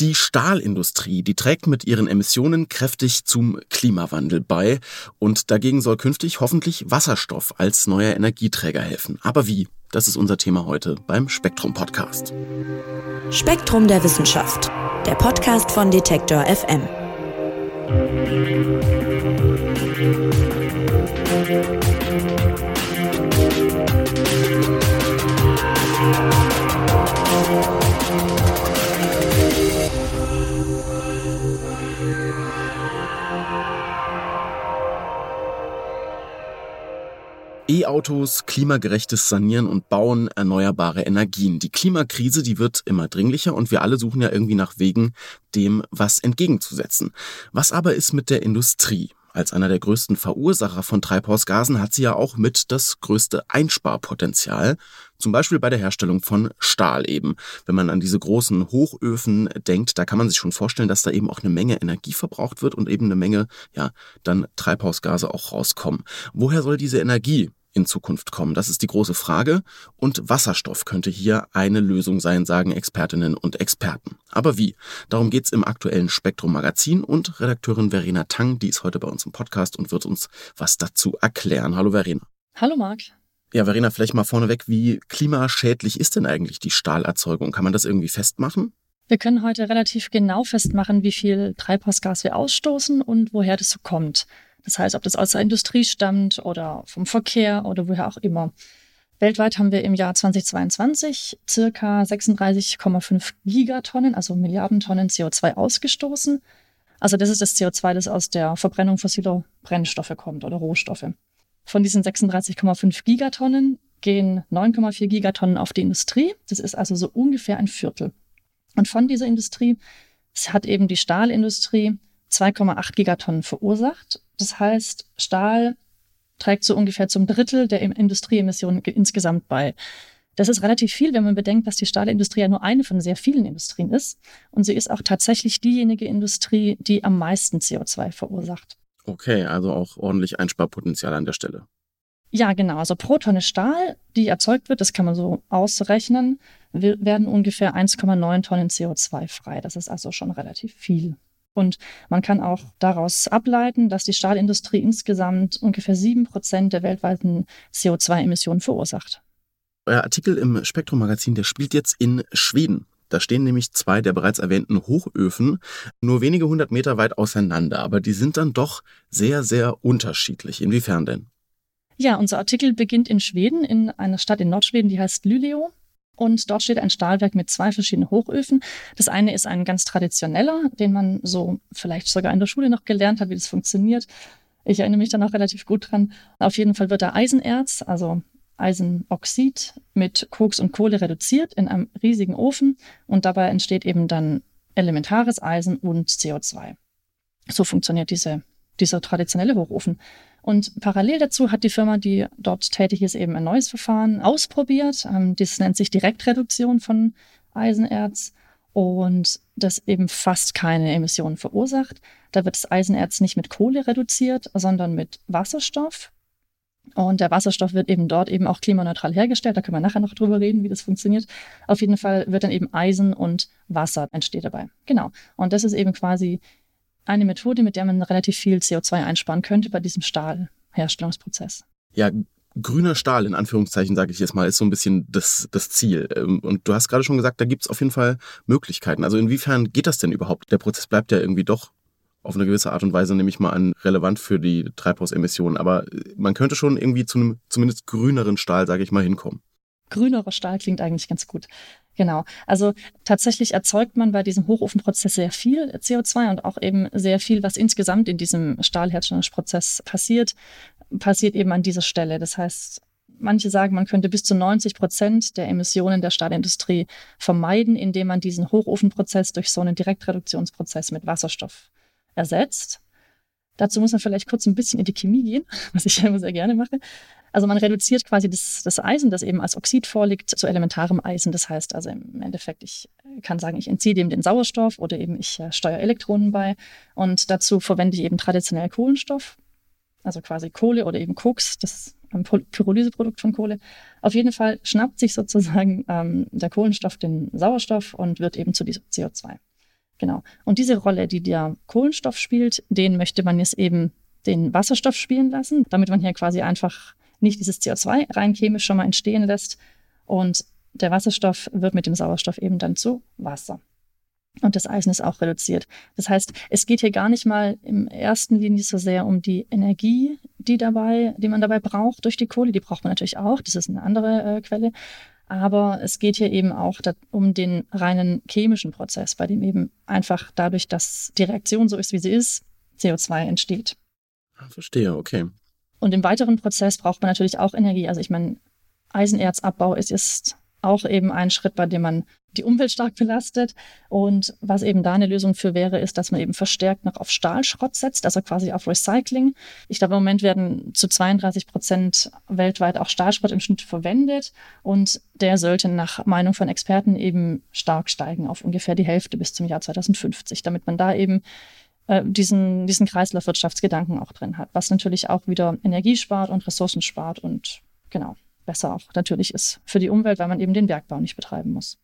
Die Stahlindustrie, die trägt mit ihren Emissionen kräftig zum Klimawandel bei und dagegen soll künftig hoffentlich Wasserstoff als neuer Energieträger helfen. Aber wie? Das ist unser Thema heute beim Spektrum Podcast. Spektrum der Wissenschaft, der Podcast von Detektor FM. E-Autos, klimagerechtes Sanieren und Bauen, erneuerbare Energien. Die Klimakrise, die wird immer dringlicher und wir alle suchen ja irgendwie nach Wegen, dem was entgegenzusetzen. Was aber ist mit der Industrie? Als einer der größten Verursacher von Treibhausgasen hat sie ja auch mit das größte Einsparpotenzial. Zum Beispiel bei der Herstellung von Stahl eben. Wenn man an diese großen Hochöfen denkt, da kann man sich schon vorstellen, dass da eben auch eine Menge Energie verbraucht wird und eben eine Menge, ja, dann Treibhausgase auch rauskommen. Woher soll diese Energie in Zukunft kommen? Das ist die große Frage. Und Wasserstoff könnte hier eine Lösung sein, sagen Expertinnen und Experten. Aber wie? Darum geht's im aktuellen Spektrum Magazin und Redakteurin Verena Tang, die ist heute bei uns im Podcast und wird uns was dazu erklären. Hallo Verena. Hallo Marc. Ja, Verena, vielleicht mal vorneweg, wie klimaschädlich ist denn eigentlich die Stahlerzeugung? Kann man das irgendwie festmachen? Wir können heute relativ genau festmachen, wie viel Treibhausgas wir ausstoßen und woher das so kommt. Das heißt, ob das aus der Industrie stammt oder vom Verkehr oder woher auch immer. Weltweit haben wir im Jahr 2022 circa 36,5 Gigatonnen, also Milliarden Tonnen CO2 ausgestoßen. Also das ist das CO2, das aus der Verbrennung fossiler Brennstoffe kommt oder Rohstoffe. Von diesen 36,5 Gigatonnen gehen 9,4 Gigatonnen auf die Industrie. Das ist also so ungefähr ein Viertel. Und von dieser Industrie hat eben die Stahlindustrie 2,8 Gigatonnen verursacht. Das heißt, Stahl trägt so ungefähr zum Drittel der Industrieemissionen insgesamt bei. Das ist relativ viel, wenn man bedenkt, dass die Stahlindustrie ja nur eine von sehr vielen Industrien ist. Und sie ist auch tatsächlich diejenige Industrie, die am meisten CO2 verursacht. Okay, also auch ordentlich Einsparpotenzial an der Stelle. Ja, genau. Also pro Tonne Stahl, die erzeugt wird, das kann man so ausrechnen, werden ungefähr 1,9 Tonnen CO2 frei. Das ist also schon relativ viel. Und man kann auch daraus ableiten, dass die Stahlindustrie insgesamt ungefähr sieben Prozent der weltweiten CO2-Emissionen verursacht. Euer Artikel im Spektrum-Magazin, der spielt jetzt in Schweden. Da stehen nämlich zwei der bereits erwähnten Hochöfen nur wenige hundert Meter weit auseinander, aber die sind dann doch sehr, sehr unterschiedlich. Inwiefern denn? Ja, unser Artikel beginnt in Schweden, in einer Stadt in Nordschweden, die heißt Luleå. Und dort steht ein Stahlwerk mit zwei verschiedenen Hochöfen. Das eine ist ein ganz traditioneller, den man so vielleicht sogar in der Schule noch gelernt hat, wie das funktioniert. Ich erinnere mich da noch relativ gut dran. Auf jeden Fall wird da Eisenerz, also Eisenoxid, mit Koks und Kohle reduziert in einem riesigen Ofen und dabei entsteht eben dann elementares Eisen und CO2. So funktioniert diese, dieser traditionelle Hochofen. Und parallel dazu hat die Firma, die dort tätig ist, eben ein neues Verfahren ausprobiert. Ähm, das nennt sich Direktreduktion von Eisenerz und das eben fast keine Emissionen verursacht. Da wird das Eisenerz nicht mit Kohle reduziert, sondern mit Wasserstoff. Und der Wasserstoff wird eben dort eben auch klimaneutral hergestellt. Da können wir nachher noch drüber reden, wie das funktioniert. Auf jeden Fall wird dann eben Eisen und Wasser entsteht dabei. Genau. Und das ist eben quasi eine Methode, mit der man relativ viel CO2 einsparen könnte bei diesem Stahlherstellungsprozess. Ja, grüner Stahl, in Anführungszeichen, sage ich jetzt mal, ist so ein bisschen das, das Ziel. Ähm, und du hast gerade schon gesagt, da gibt es auf jeden Fall Möglichkeiten. Also inwiefern geht das denn überhaupt? Der Prozess bleibt ja irgendwie doch auf eine gewisse Art und Weise, nehme ich mal an, relevant für die Treibhausemissionen. Aber man könnte schon irgendwie zu einem zumindest grüneren Stahl, sage ich mal, hinkommen. Grünerer Stahl klingt eigentlich ganz gut. Genau. Also tatsächlich erzeugt man bei diesem Hochofenprozess sehr viel CO2 und auch eben sehr viel, was insgesamt in diesem Stahlherstellungsprozess passiert, passiert eben an dieser Stelle. Das heißt, manche sagen, man könnte bis zu 90 Prozent der Emissionen der Stahlindustrie vermeiden, indem man diesen Hochofenprozess durch so einen Direktreduktionsprozess mit Wasserstoff ersetzt. Dazu muss man vielleicht kurz ein bisschen in die Chemie gehen, was ich immer sehr gerne mache. Also man reduziert quasi das, das Eisen, das eben als Oxid vorliegt, zu elementarem Eisen. Das heißt also im Endeffekt, ich kann sagen, ich entziehe dem den Sauerstoff oder eben ich äh, steuere Elektronen bei. Und dazu verwende ich eben traditionell Kohlenstoff, also quasi Kohle oder eben Koks, das Pyrolyseprodukt von Kohle. Auf jeden Fall schnappt sich sozusagen ähm, der Kohlenstoff den Sauerstoff und wird eben zu diesem CO2. Genau. Und diese Rolle, die der Kohlenstoff spielt, den möchte man jetzt eben den Wasserstoff spielen lassen, damit man hier quasi einfach nicht dieses CO2 rein chemisch schon mal entstehen lässt. Und der Wasserstoff wird mit dem Sauerstoff eben dann zu Wasser. Und das Eisen ist auch reduziert. Das heißt, es geht hier gar nicht mal im ersten Linie so sehr um die Energie, die dabei, die man dabei braucht durch die Kohle. Die braucht man natürlich auch. Das ist eine andere äh, Quelle. Aber es geht hier eben auch um den reinen chemischen Prozess, bei dem eben einfach dadurch, dass die Reaktion so ist, wie sie ist, CO2 entsteht. Ah, verstehe, okay. Und im weiteren Prozess braucht man natürlich auch Energie. Also ich meine, Eisenerzabbau ist, ist auch eben ein Schritt, bei dem man die Umwelt stark belastet. Und was eben da eine Lösung für wäre, ist, dass man eben verstärkt noch auf Stahlschrott setzt, also quasi auf Recycling. Ich glaube, im Moment werden zu 32 Prozent weltweit auch Stahlschrott im Schnitt verwendet. Und der sollte nach Meinung von Experten eben stark steigen auf ungefähr die Hälfte bis zum Jahr 2050, damit man da eben äh, diesen, diesen Kreislaufwirtschaftsgedanken auch drin hat, was natürlich auch wieder Energie spart und Ressourcen spart und genau besser auch natürlich ist für die Umwelt, weil man eben den Bergbau nicht betreiben muss.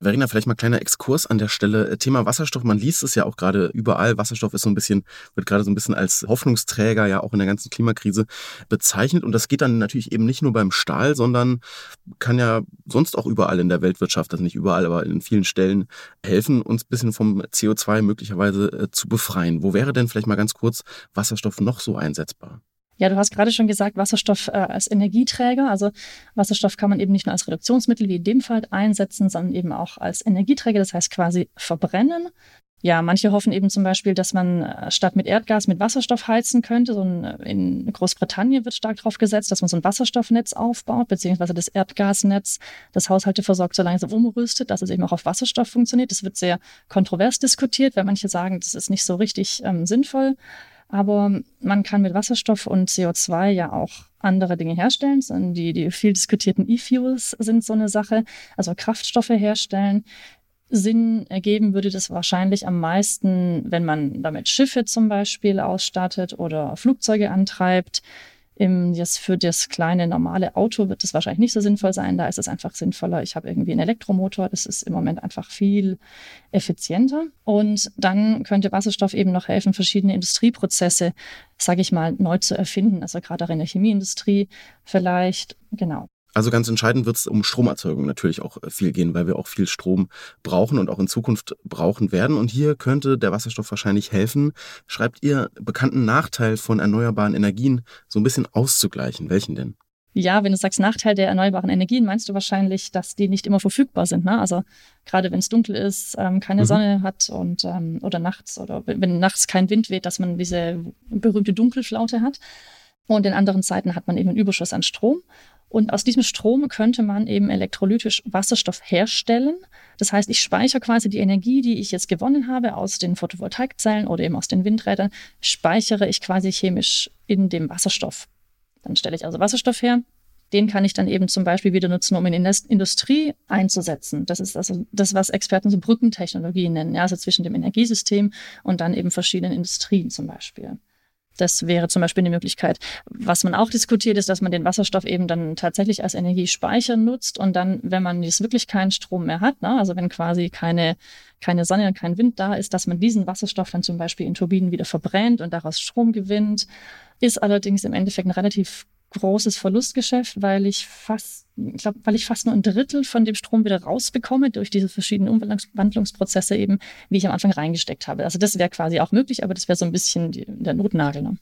Verena, vielleicht mal kleiner Exkurs an der Stelle. Thema Wasserstoff, man liest es ja auch gerade überall. Wasserstoff ist so ein bisschen, wird gerade so ein bisschen als Hoffnungsträger ja auch in der ganzen Klimakrise bezeichnet. Und das geht dann natürlich eben nicht nur beim Stahl, sondern kann ja sonst auch überall in der Weltwirtschaft, also nicht überall, aber in vielen Stellen helfen, uns ein bisschen vom CO2 möglicherweise äh, zu befreien. Wo wäre denn vielleicht mal ganz kurz Wasserstoff noch so einsetzbar? Ja, du hast gerade schon gesagt, Wasserstoff äh, als Energieträger. Also Wasserstoff kann man eben nicht nur als Reduktionsmittel wie in dem Fall einsetzen, sondern eben auch als Energieträger, das heißt quasi verbrennen. Ja, manche hoffen eben zum Beispiel, dass man äh, statt mit Erdgas mit Wasserstoff heizen könnte. So ein, äh, in Großbritannien wird stark darauf gesetzt, dass man so ein Wasserstoffnetz aufbaut, beziehungsweise das Erdgasnetz das Haushalte versorgt, so langsam umrüstet, dass es eben auch auf Wasserstoff funktioniert. Das wird sehr kontrovers diskutiert, weil manche sagen, das ist nicht so richtig ähm, sinnvoll. Aber man kann mit Wasserstoff und CO2 ja auch andere Dinge herstellen. Die, die viel diskutierten E-Fuels sind so eine Sache, also Kraftstoffe herstellen. Sinn ergeben würde das wahrscheinlich am meisten, wenn man damit Schiffe zum Beispiel ausstattet oder Flugzeuge antreibt. Im, jetzt für das kleine normale Auto wird das wahrscheinlich nicht so sinnvoll sein. Da ist es einfach sinnvoller. Ich habe irgendwie einen Elektromotor. Das ist im Moment einfach viel effizienter. Und dann könnte Wasserstoff eben noch helfen, verschiedene Industrieprozesse, sage ich mal, neu zu erfinden. Also gerade auch in der Chemieindustrie vielleicht. Genau. Also ganz entscheidend wird es um Stromerzeugung natürlich auch äh, viel gehen, weil wir auch viel Strom brauchen und auch in Zukunft brauchen werden. Und hier könnte der Wasserstoff wahrscheinlich helfen. Schreibt ihr bekannten Nachteil von erneuerbaren Energien so ein bisschen auszugleichen? Welchen denn? Ja, wenn du sagst Nachteil der erneuerbaren Energien, meinst du wahrscheinlich, dass die nicht immer verfügbar sind. Ne? Also gerade wenn es dunkel ist, ähm, keine mhm. Sonne hat und ähm, oder nachts oder wenn nachts kein Wind weht, dass man diese berühmte Dunkelflaute hat. Und in anderen Zeiten hat man eben einen Überschuss an Strom. Und aus diesem Strom könnte man eben elektrolytisch Wasserstoff herstellen. Das heißt, ich speichere quasi die Energie, die ich jetzt gewonnen habe aus den Photovoltaikzellen oder eben aus den Windrädern, speichere ich quasi chemisch in dem Wasserstoff. Dann stelle ich also Wasserstoff her. Den kann ich dann eben zum Beispiel wieder nutzen, um in die Industrie einzusetzen. Das ist also das, was Experten so Brückentechnologie nennen, ja, also zwischen dem Energiesystem und dann eben verschiedenen Industrien zum Beispiel. Das wäre zum Beispiel eine Möglichkeit. Was man auch diskutiert, ist, dass man den Wasserstoff eben dann tatsächlich als Energiespeicher nutzt und dann, wenn man jetzt wirklich keinen Strom mehr hat, ne, also wenn quasi keine, keine Sonne und kein Wind da ist, dass man diesen Wasserstoff dann zum Beispiel in Turbinen wieder verbrennt und daraus Strom gewinnt. Ist allerdings im Endeffekt ein relativ großes Verlustgeschäft, weil ich fast, ich glaube, weil ich fast nur ein Drittel von dem Strom wieder rausbekomme durch diese verschiedenen Umwandlungsprozesse eben, wie ich am Anfang reingesteckt habe. Also das wäre quasi auch möglich, aber das wäre so ein bisschen die, der Notnagel. Ne?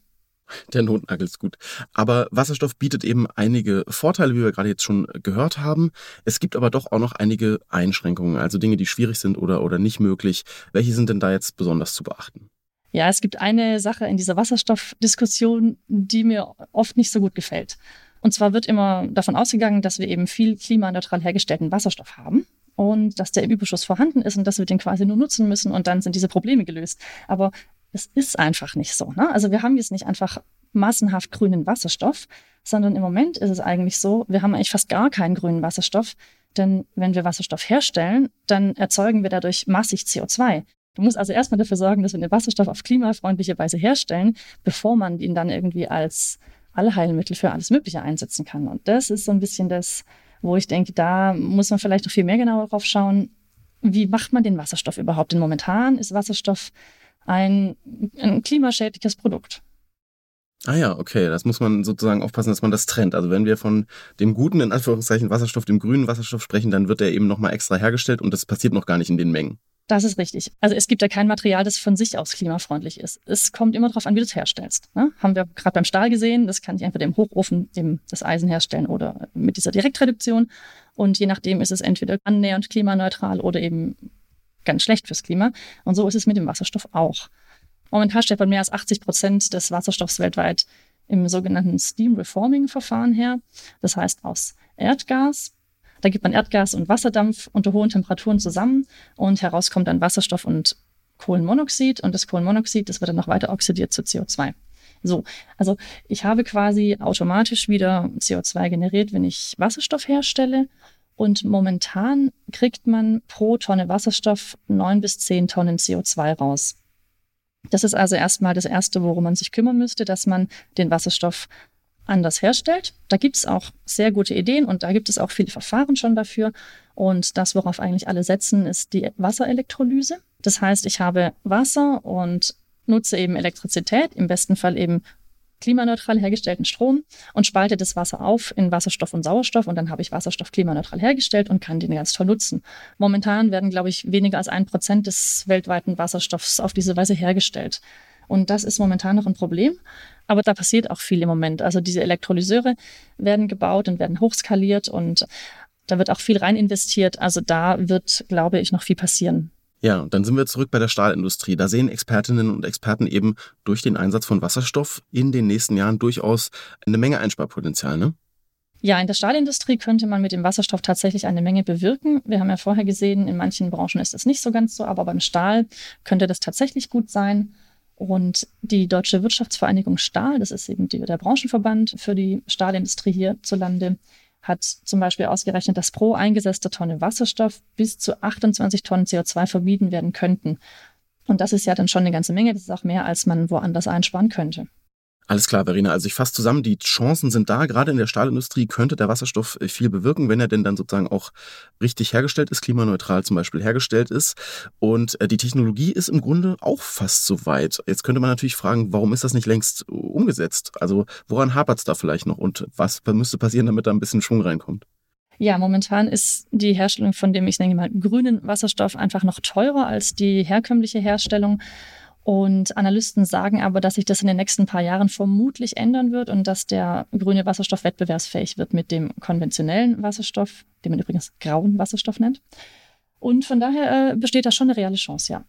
Der Notnagel ist gut. Aber Wasserstoff bietet eben einige Vorteile, wie wir gerade jetzt schon gehört haben. Es gibt aber doch auch noch einige Einschränkungen, also Dinge, die schwierig sind oder, oder nicht möglich. Welche sind denn da jetzt besonders zu beachten? Ja, es gibt eine Sache in dieser Wasserstoffdiskussion, die mir oft nicht so gut gefällt. Und zwar wird immer davon ausgegangen, dass wir eben viel klimaneutral hergestellten Wasserstoff haben und dass der im Überschuss vorhanden ist und dass wir den quasi nur nutzen müssen und dann sind diese Probleme gelöst. Aber es ist einfach nicht so. Ne? Also wir haben jetzt nicht einfach massenhaft grünen Wasserstoff, sondern im Moment ist es eigentlich so, wir haben eigentlich fast gar keinen grünen Wasserstoff. Denn wenn wir Wasserstoff herstellen, dann erzeugen wir dadurch massig CO2. Du musst also erstmal dafür sorgen, dass wir den Wasserstoff auf klimafreundliche Weise herstellen, bevor man ihn dann irgendwie als Allheilmittel für alles Mögliche einsetzen kann. Und das ist so ein bisschen das, wo ich denke, da muss man vielleicht noch viel mehr genauer drauf schauen. wie macht man den Wasserstoff überhaupt? Denn momentan ist Wasserstoff ein, ein klimaschädliches Produkt. Ah ja, okay, das muss man sozusagen aufpassen, dass man das trennt. Also wenn wir von dem guten, in Anführungszeichen, Wasserstoff, dem grünen Wasserstoff sprechen, dann wird der eben nochmal extra hergestellt und das passiert noch gar nicht in den Mengen. Das ist richtig. Also es gibt ja kein Material, das von sich aus klimafreundlich ist. Es kommt immer darauf an, wie du es herstellst. Ne? Haben wir gerade beim Stahl gesehen, das kann ich entweder im Hochofen dem, das Eisen herstellen oder mit dieser Direktreduktion. Und je nachdem ist es entweder annähernd klimaneutral oder eben ganz schlecht fürs Klima. Und so ist es mit dem Wasserstoff auch. Momentan stellt man mehr als 80 Prozent des Wasserstoffs weltweit im sogenannten Steam Reforming Verfahren her. Das heißt aus Erdgas. Da gibt man Erdgas und Wasserdampf unter hohen Temperaturen zusammen und heraus kommt dann Wasserstoff und Kohlenmonoxid und das Kohlenmonoxid, das wird dann noch weiter oxidiert zu CO2. So, also ich habe quasi automatisch wieder CO2 generiert, wenn ich Wasserstoff herstelle. Und momentan kriegt man pro Tonne Wasserstoff neun bis zehn Tonnen CO2 raus. Das ist also erstmal das Erste, worum man sich kümmern müsste, dass man den Wasserstoff anders herstellt. Da gibt es auch sehr gute Ideen und da gibt es auch viele Verfahren schon dafür. Und das, worauf eigentlich alle setzen, ist die Wasserelektrolyse. Das heißt, ich habe Wasser und nutze eben Elektrizität, im besten Fall eben klimaneutral hergestellten Strom und spalte das Wasser auf in Wasserstoff und Sauerstoff und dann habe ich Wasserstoff klimaneutral hergestellt und kann den ganz toll nutzen. Momentan werden, glaube ich, weniger als ein Prozent des weltweiten Wasserstoffs auf diese Weise hergestellt. Und das ist momentan noch ein Problem. Aber da passiert auch viel im Moment. Also diese Elektrolyseure werden gebaut und werden hochskaliert und da wird auch viel rein investiert. Also da wird, glaube ich, noch viel passieren. Ja, und dann sind wir zurück bei der Stahlindustrie. Da sehen Expertinnen und Experten eben durch den Einsatz von Wasserstoff in den nächsten Jahren durchaus eine Menge Einsparpotenzial, ne? Ja, in der Stahlindustrie könnte man mit dem Wasserstoff tatsächlich eine Menge bewirken. Wir haben ja vorher gesehen, in manchen Branchen ist das nicht so ganz so, aber beim Stahl könnte das tatsächlich gut sein. Und die Deutsche Wirtschaftsvereinigung Stahl, das ist eben die, der Branchenverband für die Stahlindustrie hierzulande, hat zum Beispiel ausgerechnet, dass pro eingesetzter Tonne Wasserstoff bis zu 28 Tonnen CO2 vermieden werden könnten. Und das ist ja dann schon eine ganze Menge. Das ist auch mehr, als man woanders einsparen könnte. Alles klar, Verena. Also ich fasse zusammen, die Chancen sind da. Gerade in der Stahlindustrie könnte der Wasserstoff äh, viel bewirken, wenn er denn dann sozusagen auch richtig hergestellt ist, klimaneutral zum Beispiel hergestellt ist. Und äh, die Technologie ist im Grunde auch fast so weit. Jetzt könnte man natürlich fragen, warum ist das nicht längst äh, umgesetzt? Also woran hapert es da vielleicht noch und was müsste passieren, damit da ein bisschen Schwung reinkommt? Ja, momentan ist die Herstellung von dem, ich nenne mal, grünen Wasserstoff einfach noch teurer als die herkömmliche Herstellung. Und Analysten sagen aber, dass sich das in den nächsten paar Jahren vermutlich ändern wird und dass der grüne Wasserstoff wettbewerbsfähig wird mit dem konventionellen Wasserstoff, den man übrigens grauen Wasserstoff nennt. Und von daher äh, besteht da schon eine reale Chance, ja.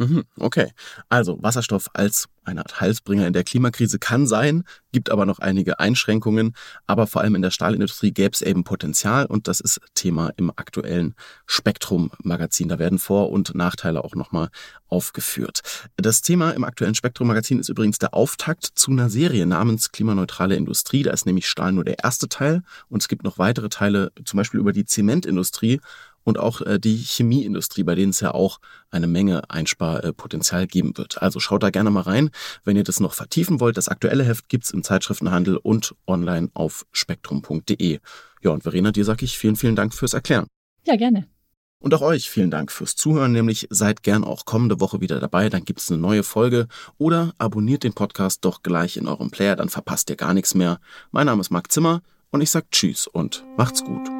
Mhm, okay, also Wasserstoff als eine Art Halsbringer in der Klimakrise kann sein, gibt aber noch einige Einschränkungen, aber vor allem in der Stahlindustrie gäbe es eben Potenzial und das ist Thema im aktuellen Spektrum-Magazin. Da werden Vor- und Nachteile auch nochmal aufgeführt. Das Thema im aktuellen Spektrum-Magazin ist übrigens der Auftakt zu einer Serie namens Klimaneutrale Industrie. Da ist nämlich Stahl nur der erste Teil und es gibt noch weitere Teile, zum Beispiel über die Zementindustrie und auch äh, die Chemieindustrie, bei denen es ja auch eine Menge Einsparpotenzial geben wird. Also schaut da gerne mal rein, wenn ihr das noch vertiefen wollt. Das aktuelle Heft gibt's im Zeitschriftenhandel und online auf spektrum.de. Ja, und Verena, dir sage ich vielen, vielen Dank fürs Erklären. Ja, gerne. Und auch euch vielen Dank fürs Zuhören, nämlich seid gern auch kommende Woche wieder dabei, dann gibt's eine neue Folge oder abonniert den Podcast doch gleich in eurem Player, dann verpasst ihr gar nichts mehr. Mein Name ist Marc Zimmer und ich sag Tschüss und macht's gut.